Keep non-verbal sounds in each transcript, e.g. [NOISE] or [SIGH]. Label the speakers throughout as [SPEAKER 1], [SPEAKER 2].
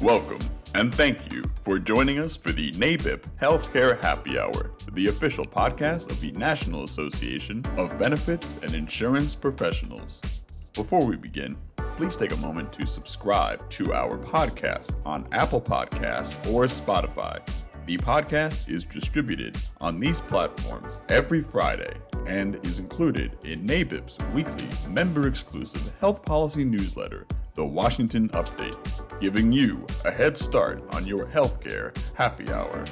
[SPEAKER 1] Welcome and thank you for joining us for the NABIP Healthcare Happy Hour, the official podcast of the National Association of Benefits and Insurance Professionals. Before we begin, please take a moment to subscribe to our podcast on Apple Podcasts or Spotify. The podcast is distributed on these platforms every Friday and is included in NABIP's weekly member exclusive health policy newsletter, The Washington Update, giving you a head start on your healthcare happy hour.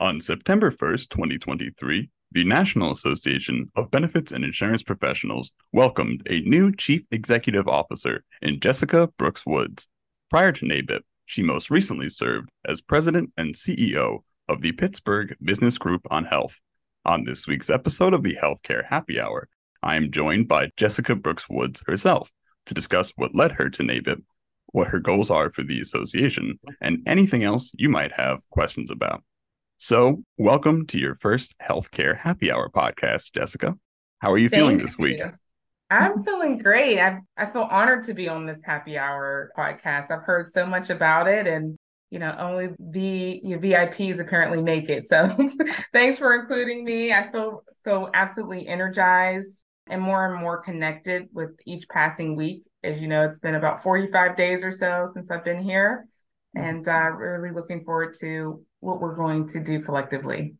[SPEAKER 1] On September 1st, 2023, the National Association of Benefits and Insurance Professionals welcomed a new Chief Executive Officer in Jessica Brooks Woods. Prior to NABIP, she most recently served as President and CEO of the Pittsburgh Business Group on Health. On this week's episode of the Healthcare Happy Hour, I am joined by Jessica Brooks Woods herself to discuss what led her to NABIP, what her goals are for the association, and anything else you might have questions about. So, welcome to your first healthcare happy hour podcast, Jessica. How are you Thank feeling this week?
[SPEAKER 2] I'm feeling great. I I feel honored to be on this happy hour podcast. I've heard so much about it and you know, only the your VIPs apparently make it. So [LAUGHS] thanks for including me. I feel feel absolutely energized and more and more connected with each passing week. As you know, it's been about 45 days or so since I've been here. And uh, really looking forward to what we're going to do collectively.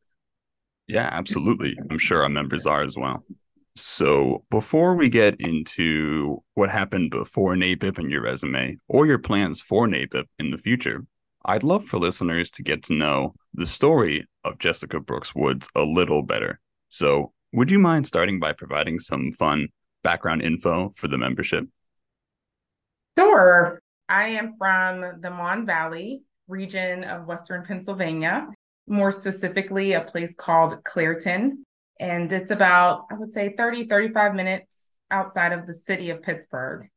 [SPEAKER 1] Yeah, absolutely. I'm sure our members are as well. So, before we get into what happened before NABIP and your resume or your plans for NABIP in the future, I'd love for listeners to get to know the story of Jessica Brooks Woods a little better. So, would you mind starting by providing some fun background info for the membership?
[SPEAKER 2] Sure. I am from the Mon Valley, region of Western Pennsylvania, more specifically, a place called Clairton. And it's about, I would say, 30, 35 minutes outside of the city of Pittsburgh.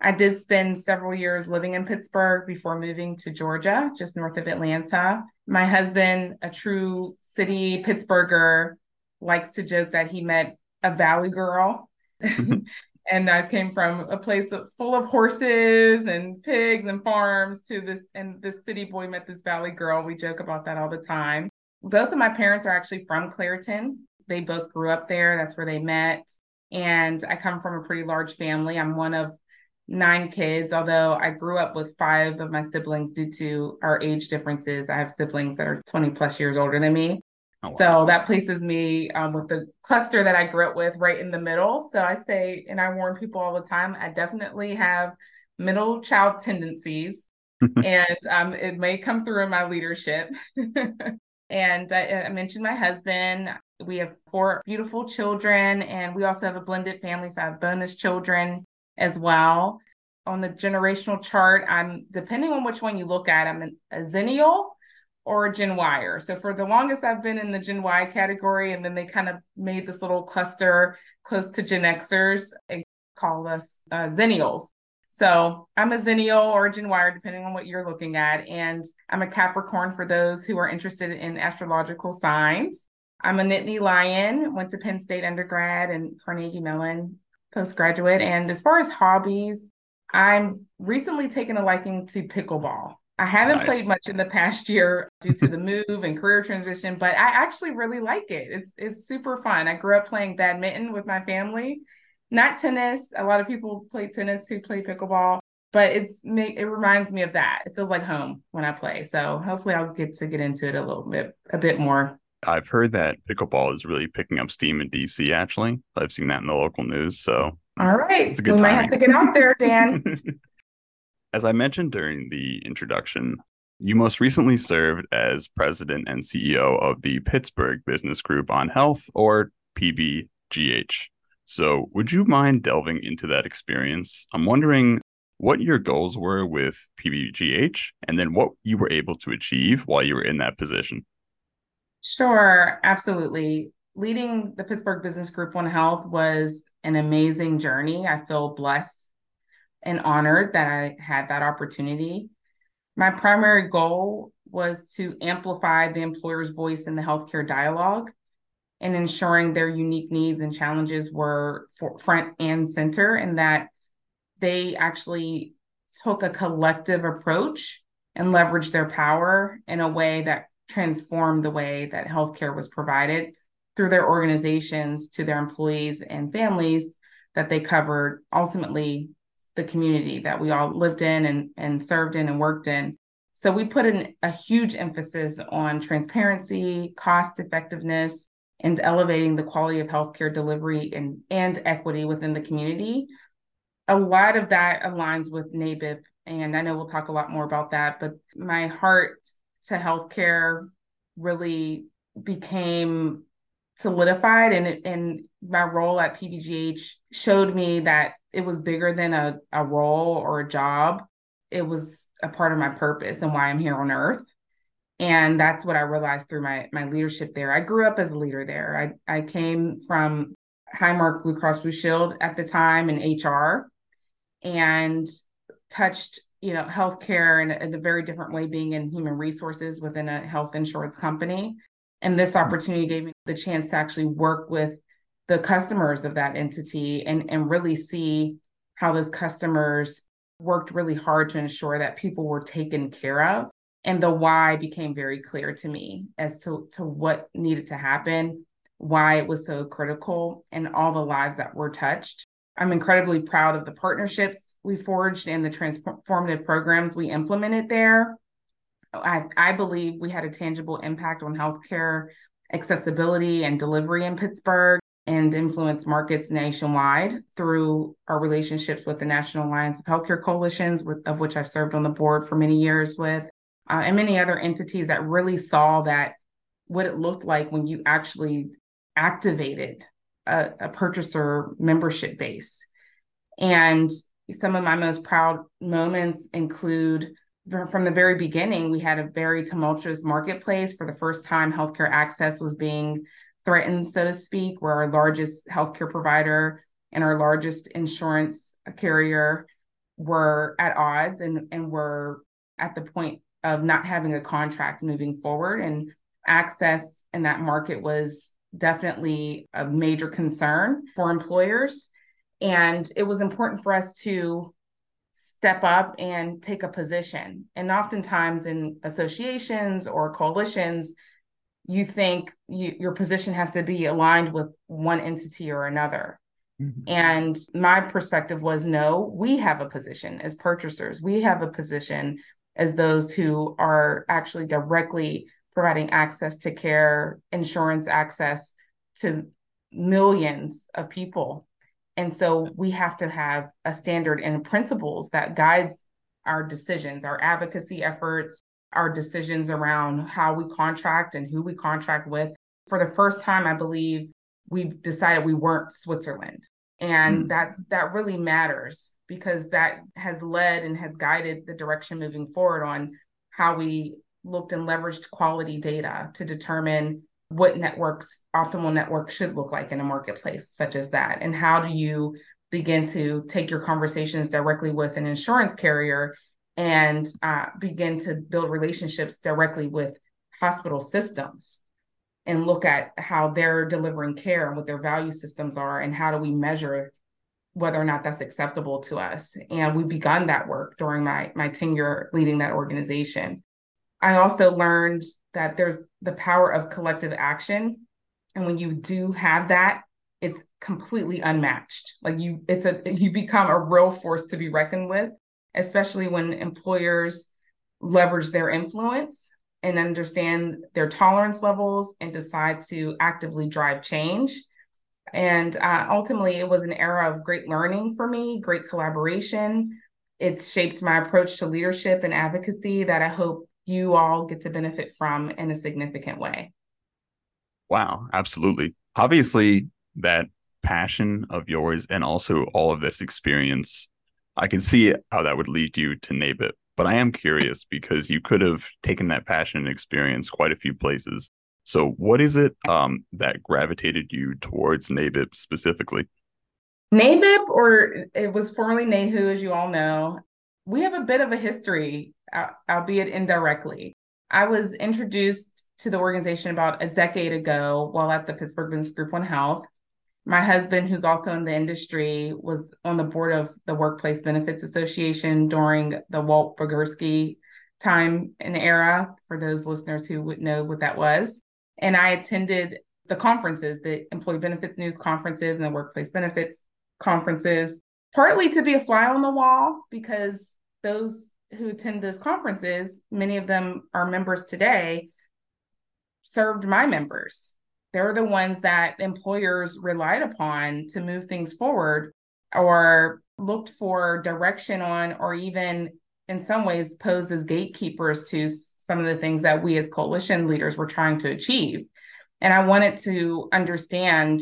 [SPEAKER 2] I did spend several years living in Pittsburgh before moving to Georgia, just north of Atlanta. My husband, a true city Pittsburgher, likes to joke that he met a valley girl. [LAUGHS] and I came from a place full of horses and pigs and farms to this, and this city boy met this valley girl. We joke about that all the time. Both of my parents are actually from Clairton. They both grew up there. That's where they met. And I come from a pretty large family. I'm one of nine kids, although I grew up with five of my siblings due to our age differences. I have siblings that are 20 plus years older than me. Oh, wow. So that places me um, with the cluster that I grew up with right in the middle. So I say, and I warn people all the time, I definitely have middle child tendencies, [LAUGHS] and um, it may come through in my leadership. [LAUGHS] and I, I mentioned my husband. We have four beautiful children, and we also have a blended family. So I have bonus children as well. On the generational chart, I'm depending on which one you look at, I'm a Xennial or Gen Yer. So for the longest, I've been in the Gen Y category, and then they kind of made this little cluster close to Gen Xers and call us uh, Xennials. So I'm a Xennial or Gen Y, depending on what you're looking at. And I'm a Capricorn for those who are interested in astrological signs. I'm a Nittany Lion, went to Penn State undergrad and Carnegie Mellon postgraduate. And as far as hobbies, I'm recently taken a liking to pickleball. I haven't nice. played much in the past year due to the move and career transition, but I actually really like it. It's it's super fun. I grew up playing badminton with my family, not tennis. A lot of people play tennis who play pickleball, but it's it reminds me of that. It feels like home when I play. So hopefully I'll get to get into it a little bit a bit more.
[SPEAKER 1] I've heard that pickleball is really picking up steam in DC. Actually, I've seen that in the local news. So
[SPEAKER 2] all right, it's a good we timing. might have to get out there, Dan. [LAUGHS]
[SPEAKER 1] As I mentioned during the introduction, you most recently served as president and CEO of the Pittsburgh Business Group on Health, or PBGH. So, would you mind delving into that experience? I'm wondering what your goals were with PBGH and then what you were able to achieve while you were in that position.
[SPEAKER 2] Sure, absolutely. Leading the Pittsburgh Business Group on Health was an amazing journey. I feel blessed and honored that I had that opportunity. My primary goal was to amplify the employer's voice in the healthcare dialogue and ensuring their unique needs and challenges were front and center and that they actually took a collective approach and leveraged their power in a way that transformed the way that healthcare was provided through their organizations to their employees and families that they covered ultimately the community that we all lived in and, and served in and worked in so we put in a huge emphasis on transparency cost effectiveness and elevating the quality of healthcare delivery and, and equity within the community a lot of that aligns with NABIP. And I know we'll talk a lot more about that, but my heart to healthcare really became solidified and, and my role at PBGH showed me that it was bigger than a, a role or a job. It was a part of my purpose and why I'm here on earth. And that's what I realized through my my leadership there. I grew up as a leader there. I, I came from Highmark Blue Cross Blue Shield at the time in HR and touched you know healthcare in a, in a very different way being in human resources within a health insurance company and this hmm. opportunity gave me the chance to actually work with the customers of that entity and and really see how those customers worked really hard to ensure that people were taken care of. And the why became very clear to me as to to what needed to happen why it was so critical and all the lives that were touched. I'm incredibly proud of the partnerships we forged and the transformative programs we implemented there. I, I believe we had a tangible impact on healthcare accessibility and delivery in Pittsburgh and influenced markets nationwide through our relationships with the National Alliance of Healthcare Coalitions, of which I've served on the board for many years with, uh, and many other entities that really saw that what it looked like when you actually activated a, a purchaser membership base. And some of my most proud moments include from the very beginning, we had a very tumultuous marketplace. For the first time, healthcare access was being threatened, so to speak, where our largest healthcare provider and our largest insurance carrier were at odds and, and were at the point of not having a contract moving forward. And access in that market was definitely a major concern for employers. And it was important for us to step up and take a position. And oftentimes in associations or coalitions, you think you, your position has to be aligned with one entity or another. Mm-hmm. And my perspective was no, we have a position as purchasers, we have a position as those who are actually directly providing access to care, insurance access to millions of people. And so we have to have a standard and principles that guides our decisions, our advocacy efforts, our decisions around how we contract and who we contract with. For the first time, I believe we decided we weren't Switzerland. And mm. that that really matters because that has led and has guided the direction moving forward on how we looked and leveraged quality data to determine what networks optimal networks should look like in a marketplace such as that and how do you begin to take your conversations directly with an insurance carrier and uh, begin to build relationships directly with hospital systems and look at how they're delivering care and what their value systems are and how do we measure whether or not that's acceptable to us and we've begun that work during my my tenure leading that organization I also learned that there's the power of collective action. And when you do have that, it's completely unmatched. Like you, it's a, you become a real force to be reckoned with, especially when employers leverage their influence and understand their tolerance levels and decide to actively drive change. And uh, ultimately, it was an era of great learning for me, great collaboration. It's shaped my approach to leadership and advocacy that I hope you all get to benefit from in a significant way.
[SPEAKER 1] Wow, absolutely. Obviously, that passion of yours and also all of this experience, I can see how that would lead you to NABIP. But I am curious because you could have taken that passion and experience quite a few places. So, what is it um, that gravitated you towards NABIP specifically?
[SPEAKER 2] NABIP, or it was formerly NAHU, as you all know, we have a bit of a history albeit indirectly. I was introduced to the organization about a decade ago while at the Pittsburgh Business Group on Health. My husband, who's also in the industry, was on the board of the Workplace Benefits Association during the Walt Bogursky time and era, for those listeners who would know what that was. And I attended the conferences, the employee benefits news conferences and the workplace benefits conferences, partly to be a fly on the wall because those who attend those conferences, many of them are members today, served my members they're the ones that employers relied upon to move things forward or looked for direction on, or even in some ways posed as gatekeepers to some of the things that we as coalition leaders were trying to achieve. And I wanted to understand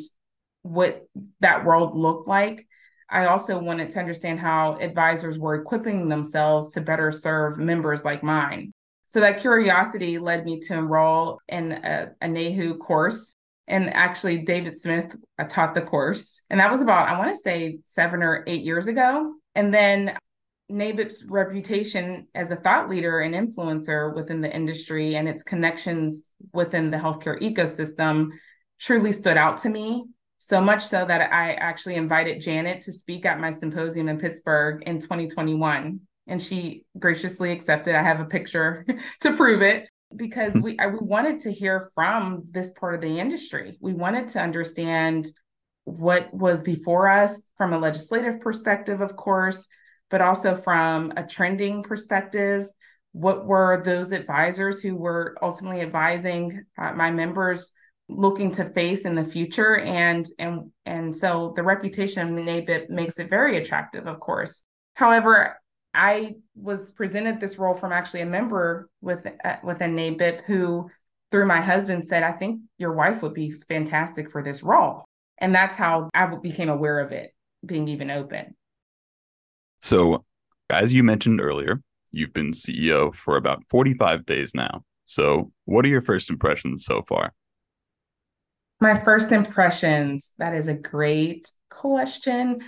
[SPEAKER 2] what that world looked like. I also wanted to understand how advisors were equipping themselves to better serve members like mine. So that curiosity led me to enroll in a, a NAHU course and actually, David Smith uh, taught the course. And that was about, I want to say, seven or eight years ago. And then NABIP's reputation as a thought leader and influencer within the industry and its connections within the healthcare ecosystem truly stood out to me. So much so that I actually invited Janet to speak at my symposium in Pittsburgh in 2021. And she graciously accepted. I have a picture [LAUGHS] to prove it because hmm. we I, we wanted to hear from this part of the industry. We wanted to understand what was before us from a legislative perspective, of course, but also from a trending perspective. What were those advisors who were ultimately advising uh, my members looking to face in the future? And and and so the reputation of NABIP makes it very attractive, of course. However, I was presented this role from actually a member with uh, within NABIP who, through my husband, said, "I think your wife would be fantastic for this role," and that's how I became aware of it being even open.
[SPEAKER 1] So, as you mentioned earlier, you've been CEO for about 45 days now. So, what are your first impressions so far?
[SPEAKER 2] My first impressions, that is a great question.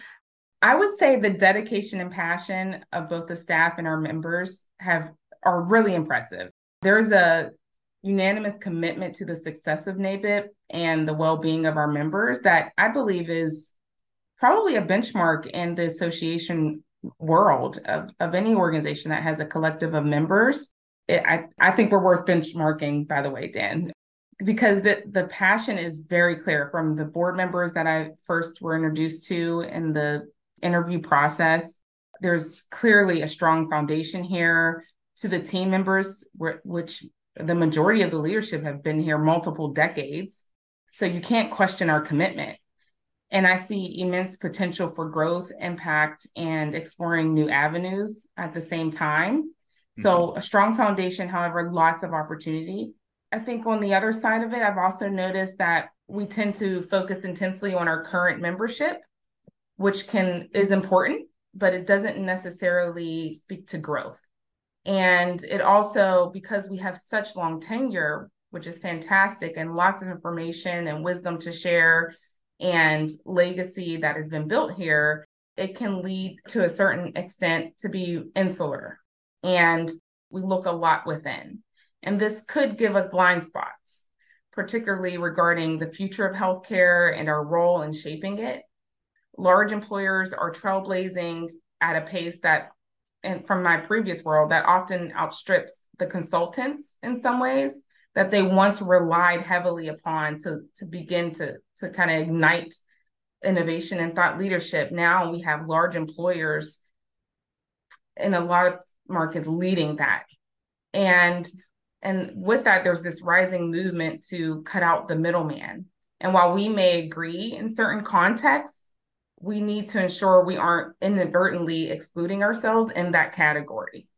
[SPEAKER 2] I would say the dedication and passion of both the staff and our members have are really impressive. There's a unanimous commitment to the success of NABIP and the well-being of our members that I believe is probably a benchmark in the association world of, of any organization that has a collective of members. It, I, I think we're worth benchmarking, by the way, Dan, because the, the passion is very clear from the board members that I first were introduced to and the interview process. There's clearly a strong foundation here to the team members, which the majority of the leadership have been here multiple decades. So you can't question our commitment. And I see immense potential for growth, impact, and exploring new avenues at the same time. Mm-hmm. So, a strong foundation, however, lots of opportunity. I think on the other side of it, I've also noticed that we tend to focus intensely on our current membership which can is important, but it doesn't necessarily speak to growth. And it also, because we have such long tenure, which is fantastic, and lots of information and wisdom to share and legacy that has been built here, it can lead to a certain extent to be insular. And we look a lot within. And this could give us blind spots, particularly regarding the future of healthcare and our role in shaping it large employers are trailblazing at a pace that and from my previous world that often outstrips the consultants in some ways that they once relied heavily upon to to begin to to kind of ignite innovation and thought leadership. Now we have large employers in a lot of markets leading that. And and with that there's this rising movement to cut out the middleman. And while we may agree in certain contexts we need to ensure we aren't inadvertently excluding ourselves in that category.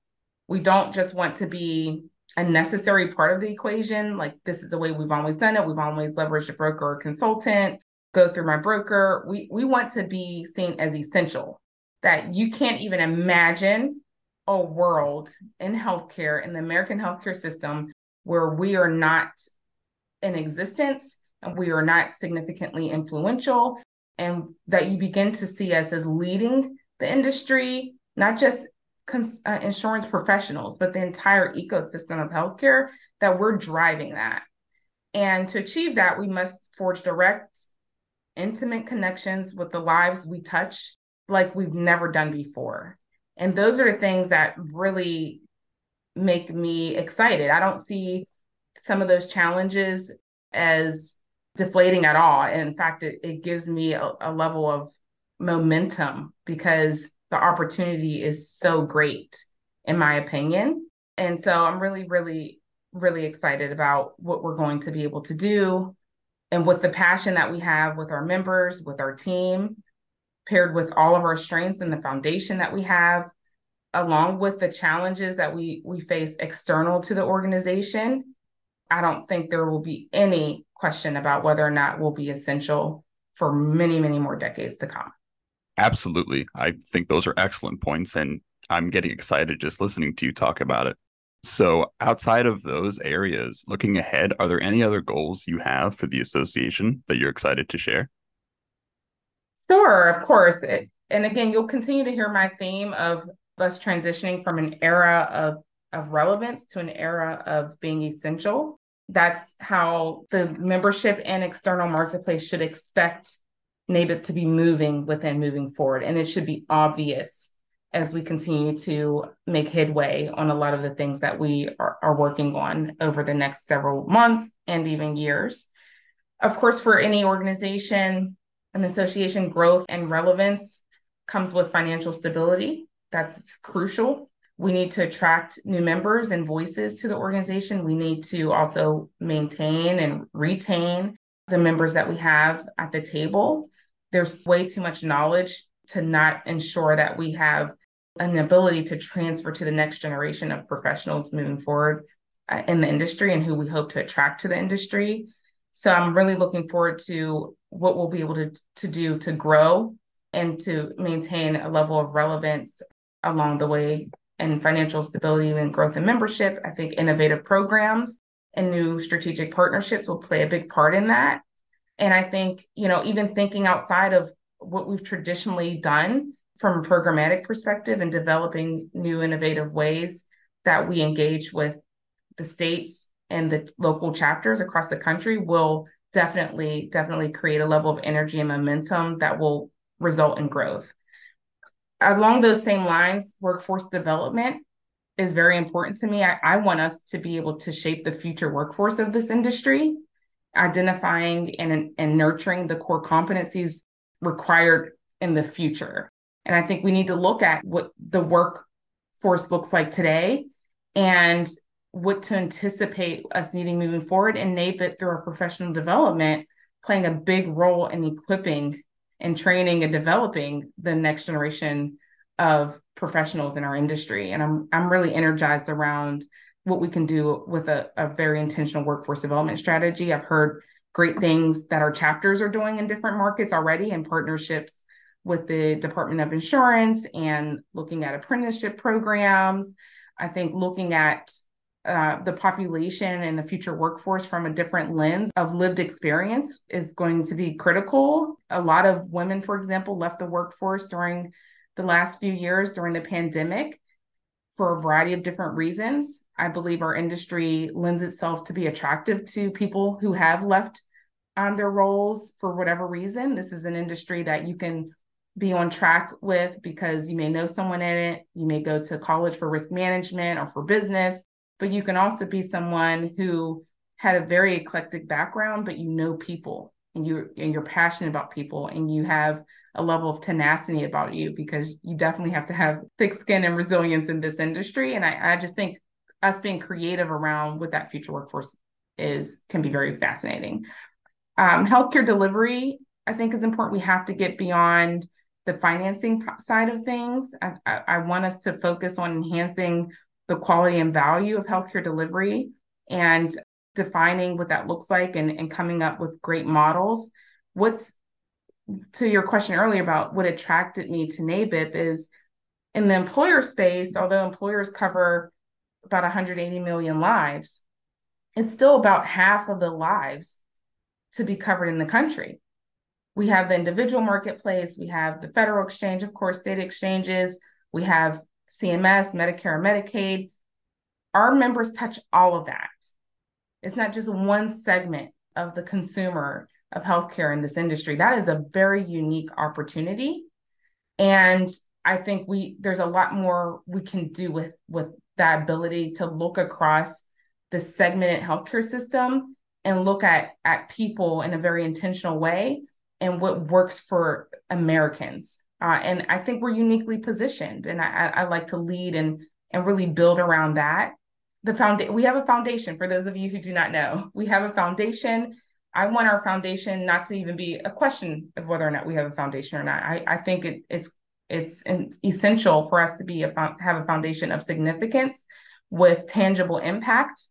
[SPEAKER 2] We don't just want to be a necessary part of the equation. Like, this is the way we've always done it. We've always leveraged a broker or consultant, go through my broker. We, we want to be seen as essential, that you can't even imagine a world in healthcare, in the American healthcare system, where we are not in existence and we are not significantly influential and that you begin to see us as leading the industry, not just cons- uh, insurance professionals, but the entire ecosystem of healthcare that we're driving that. And to achieve that, we must forge direct, intimate connections with the lives we touch like we've never done before. And those are the things that really make me excited. I don't see some of those challenges as deflating at all. In fact, it, it gives me a, a level of momentum because the opportunity is so great, in my opinion. And so I'm really, really, really excited about what we're going to be able to do. And with the passion that we have with our members, with our team, paired with all of our strengths and the foundation that we have, along with the challenges that we we face external to the organization, I don't think there will be any question about whether or not will be essential for many, many more decades to come.
[SPEAKER 1] Absolutely. I think those are excellent points. And I'm getting excited just listening to you talk about it. So, outside of those areas, looking ahead, are there any other goals you have for the association that you're excited to share?
[SPEAKER 2] Sure, of course. And again, you'll continue to hear my theme of us transitioning from an era of, of relevance to an era of being essential. That's how the membership and external marketplace should expect NABIP to be moving within moving forward. And it should be obvious as we continue to make headway on a lot of the things that we are, are working on over the next several months and even years. Of course, for any organization, an association growth and relevance comes with financial stability. That's crucial. We need to attract new members and voices to the organization. We need to also maintain and retain the members that we have at the table there's way too much knowledge to not ensure that we have an ability to transfer to the next generation of professionals moving forward uh, in the industry and who we hope to attract to the industry. So I'm really looking forward to what we'll be able to, to do to grow and to maintain a level of relevance along the way and financial stability and growth and membership. I think innovative programs and new strategic partnerships will play a big part in that. And I think, you know, even thinking outside of what we've traditionally done from a programmatic perspective and developing new innovative ways that we engage with the states and the local chapters across the country will definitely, definitely create a level of energy and momentum that will result in growth. Along those same lines, workforce development is very important to me. I, I want us to be able to shape the future workforce of this industry identifying and, and nurturing the core competencies required in the future. And I think we need to look at what the workforce looks like today and what to anticipate us needing moving forward and NABIP through our professional development playing a big role in equipping and training and developing the next generation of professionals in our industry. And I'm I'm really energized around what we can do with a, a very intentional workforce development strategy. I've heard great things that our chapters are doing in different markets already in partnerships with the Department of Insurance and looking at apprenticeship programs. I think looking at uh, the population and the future workforce from a different lens of lived experience is going to be critical. A lot of women, for example, left the workforce during the last few years during the pandemic for a variety of different reasons. I believe our industry lends itself to be attractive to people who have left um, their roles for whatever reason. This is an industry that you can be on track with because you may know someone in it. You may go to college for risk management or for business, but you can also be someone who had a very eclectic background, but you know people and you and you're passionate about people and you have a level of tenacity about you because you definitely have to have thick skin and resilience in this industry. And I, I just think us being creative around what that future workforce is can be very fascinating. Um, healthcare delivery, I think, is important. We have to get beyond the financing side of things. I, I, I want us to focus on enhancing the quality and value of healthcare delivery and defining what that looks like and, and coming up with great models. What's to your question earlier about what attracted me to NABIP is in the employer space, although employers cover about 180 million lives, it's still about half of the lives to be covered in the country. We have the individual marketplace, we have the federal exchange, of course, state exchanges, we have CMS, Medicare, Medicaid. Our members touch all of that. It's not just one segment of the consumer of healthcare in this industry. That is a very unique opportunity. And I think we there's a lot more we can do with with that ability to look across the segmented healthcare system and look at at people in a very intentional way and what works for Americans. Uh, and I think we're uniquely positioned, and I, I like to lead and and really build around that. The foundation we have a foundation for those of you who do not know. We have a foundation. I want our foundation not to even be a question of whether or not we have a foundation or not. I, I think it, it's it's essential for us to be a have a foundation of significance with tangible impact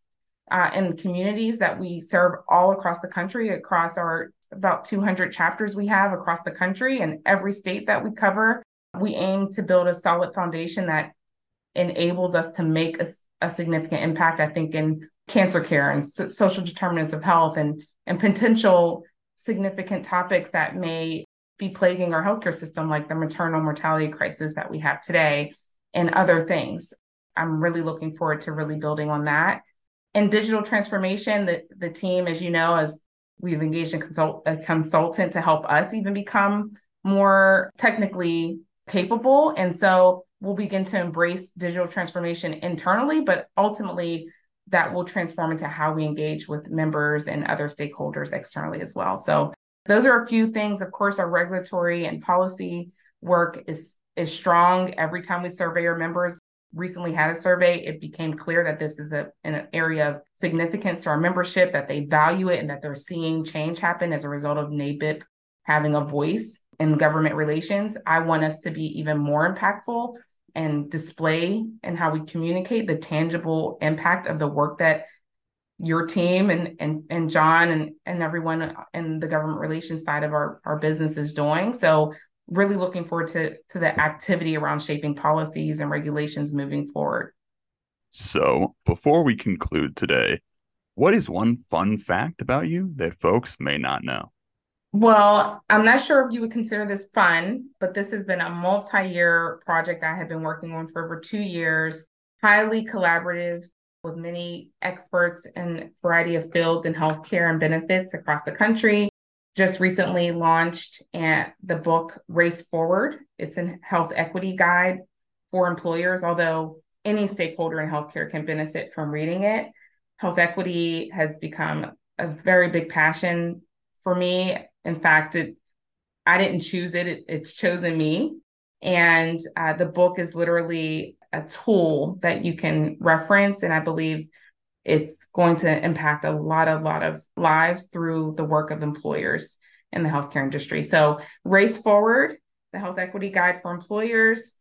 [SPEAKER 2] uh, in communities that we serve all across the country, across our about 200 chapters we have across the country and every state that we cover. We aim to build a solid foundation that enables us to make a, a significant impact, I think, in cancer care and so- social determinants of health and, and potential significant topics that may be plaguing our healthcare system, like the maternal mortality crisis that we have today and other things. I'm really looking forward to really building on that. And digital transformation, the, the team, as you know, as we've engaged a, consult, a consultant to help us even become more technically capable. And so we'll begin to embrace digital transformation internally, but ultimately that will transform into how we engage with members and other stakeholders externally as well. So those are a few things. Of course, our regulatory and policy work is is strong. Every time we survey our members, recently had a survey, it became clear that this is a, an area of significance to our membership, that they value it, and that they're seeing change happen as a result of NABIP having a voice in government relations. I want us to be even more impactful and display and how we communicate the tangible impact of the work that your team and and and John and and everyone in the government relations side of our our business is doing. So really looking forward to to the activity around shaping policies and regulations moving forward.
[SPEAKER 1] So, before we conclude today, what is one fun fact about you that folks may not know?
[SPEAKER 2] Well, I'm not sure if you would consider this fun, but this has been a multi-year project I have been working on for over 2 years, highly collaborative with many experts in a variety of fields in healthcare and benefits across the country just recently launched the book Race Forward. It's a health equity guide for employers, although any stakeholder in healthcare can benefit from reading it. Health equity has become a very big passion for me. In fact, it, I didn't choose it, it it's chosen me. And uh, the book is literally a tool that you can reference. And I believe it's going to impact a lot, a lot of lives through the work of employers in the healthcare industry. So, Race Forward, the Health Equity Guide for Employers.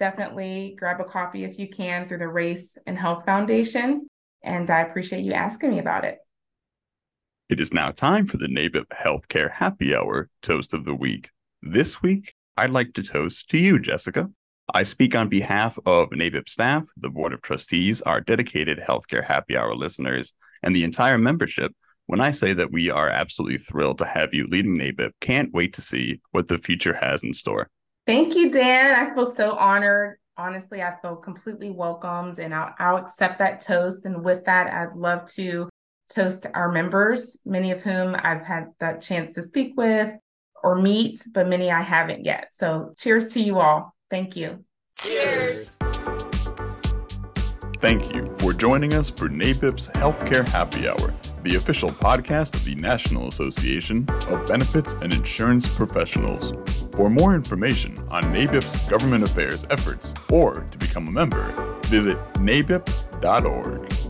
[SPEAKER 2] Definitely grab a copy if you can through the Race and Health Foundation. And I appreciate you asking me about it.
[SPEAKER 1] It is now time for the NABIP Healthcare Happy Hour Toast of the Week. This week, I'd like to toast to you, Jessica. I speak on behalf of NABIP staff, the Board of Trustees, our dedicated healthcare happy hour listeners, and the entire membership when I say that we are absolutely thrilled to have you leading NABIP. Can't wait to see what the future has in store.
[SPEAKER 2] Thank you, Dan. I feel so honored. Honestly, I feel completely welcomed and I'll, I'll accept that toast. And with that, I'd love to toast our members, many of whom I've had that chance to speak with or meet, but many I haven't yet. So cheers to you all. Thank you. Cheers.
[SPEAKER 1] Thank you for joining us for NABIP's Healthcare Happy Hour, the official podcast of the National Association of Benefits and Insurance Professionals. For more information on NABIP's government affairs efforts or to become a member, visit nabip.org.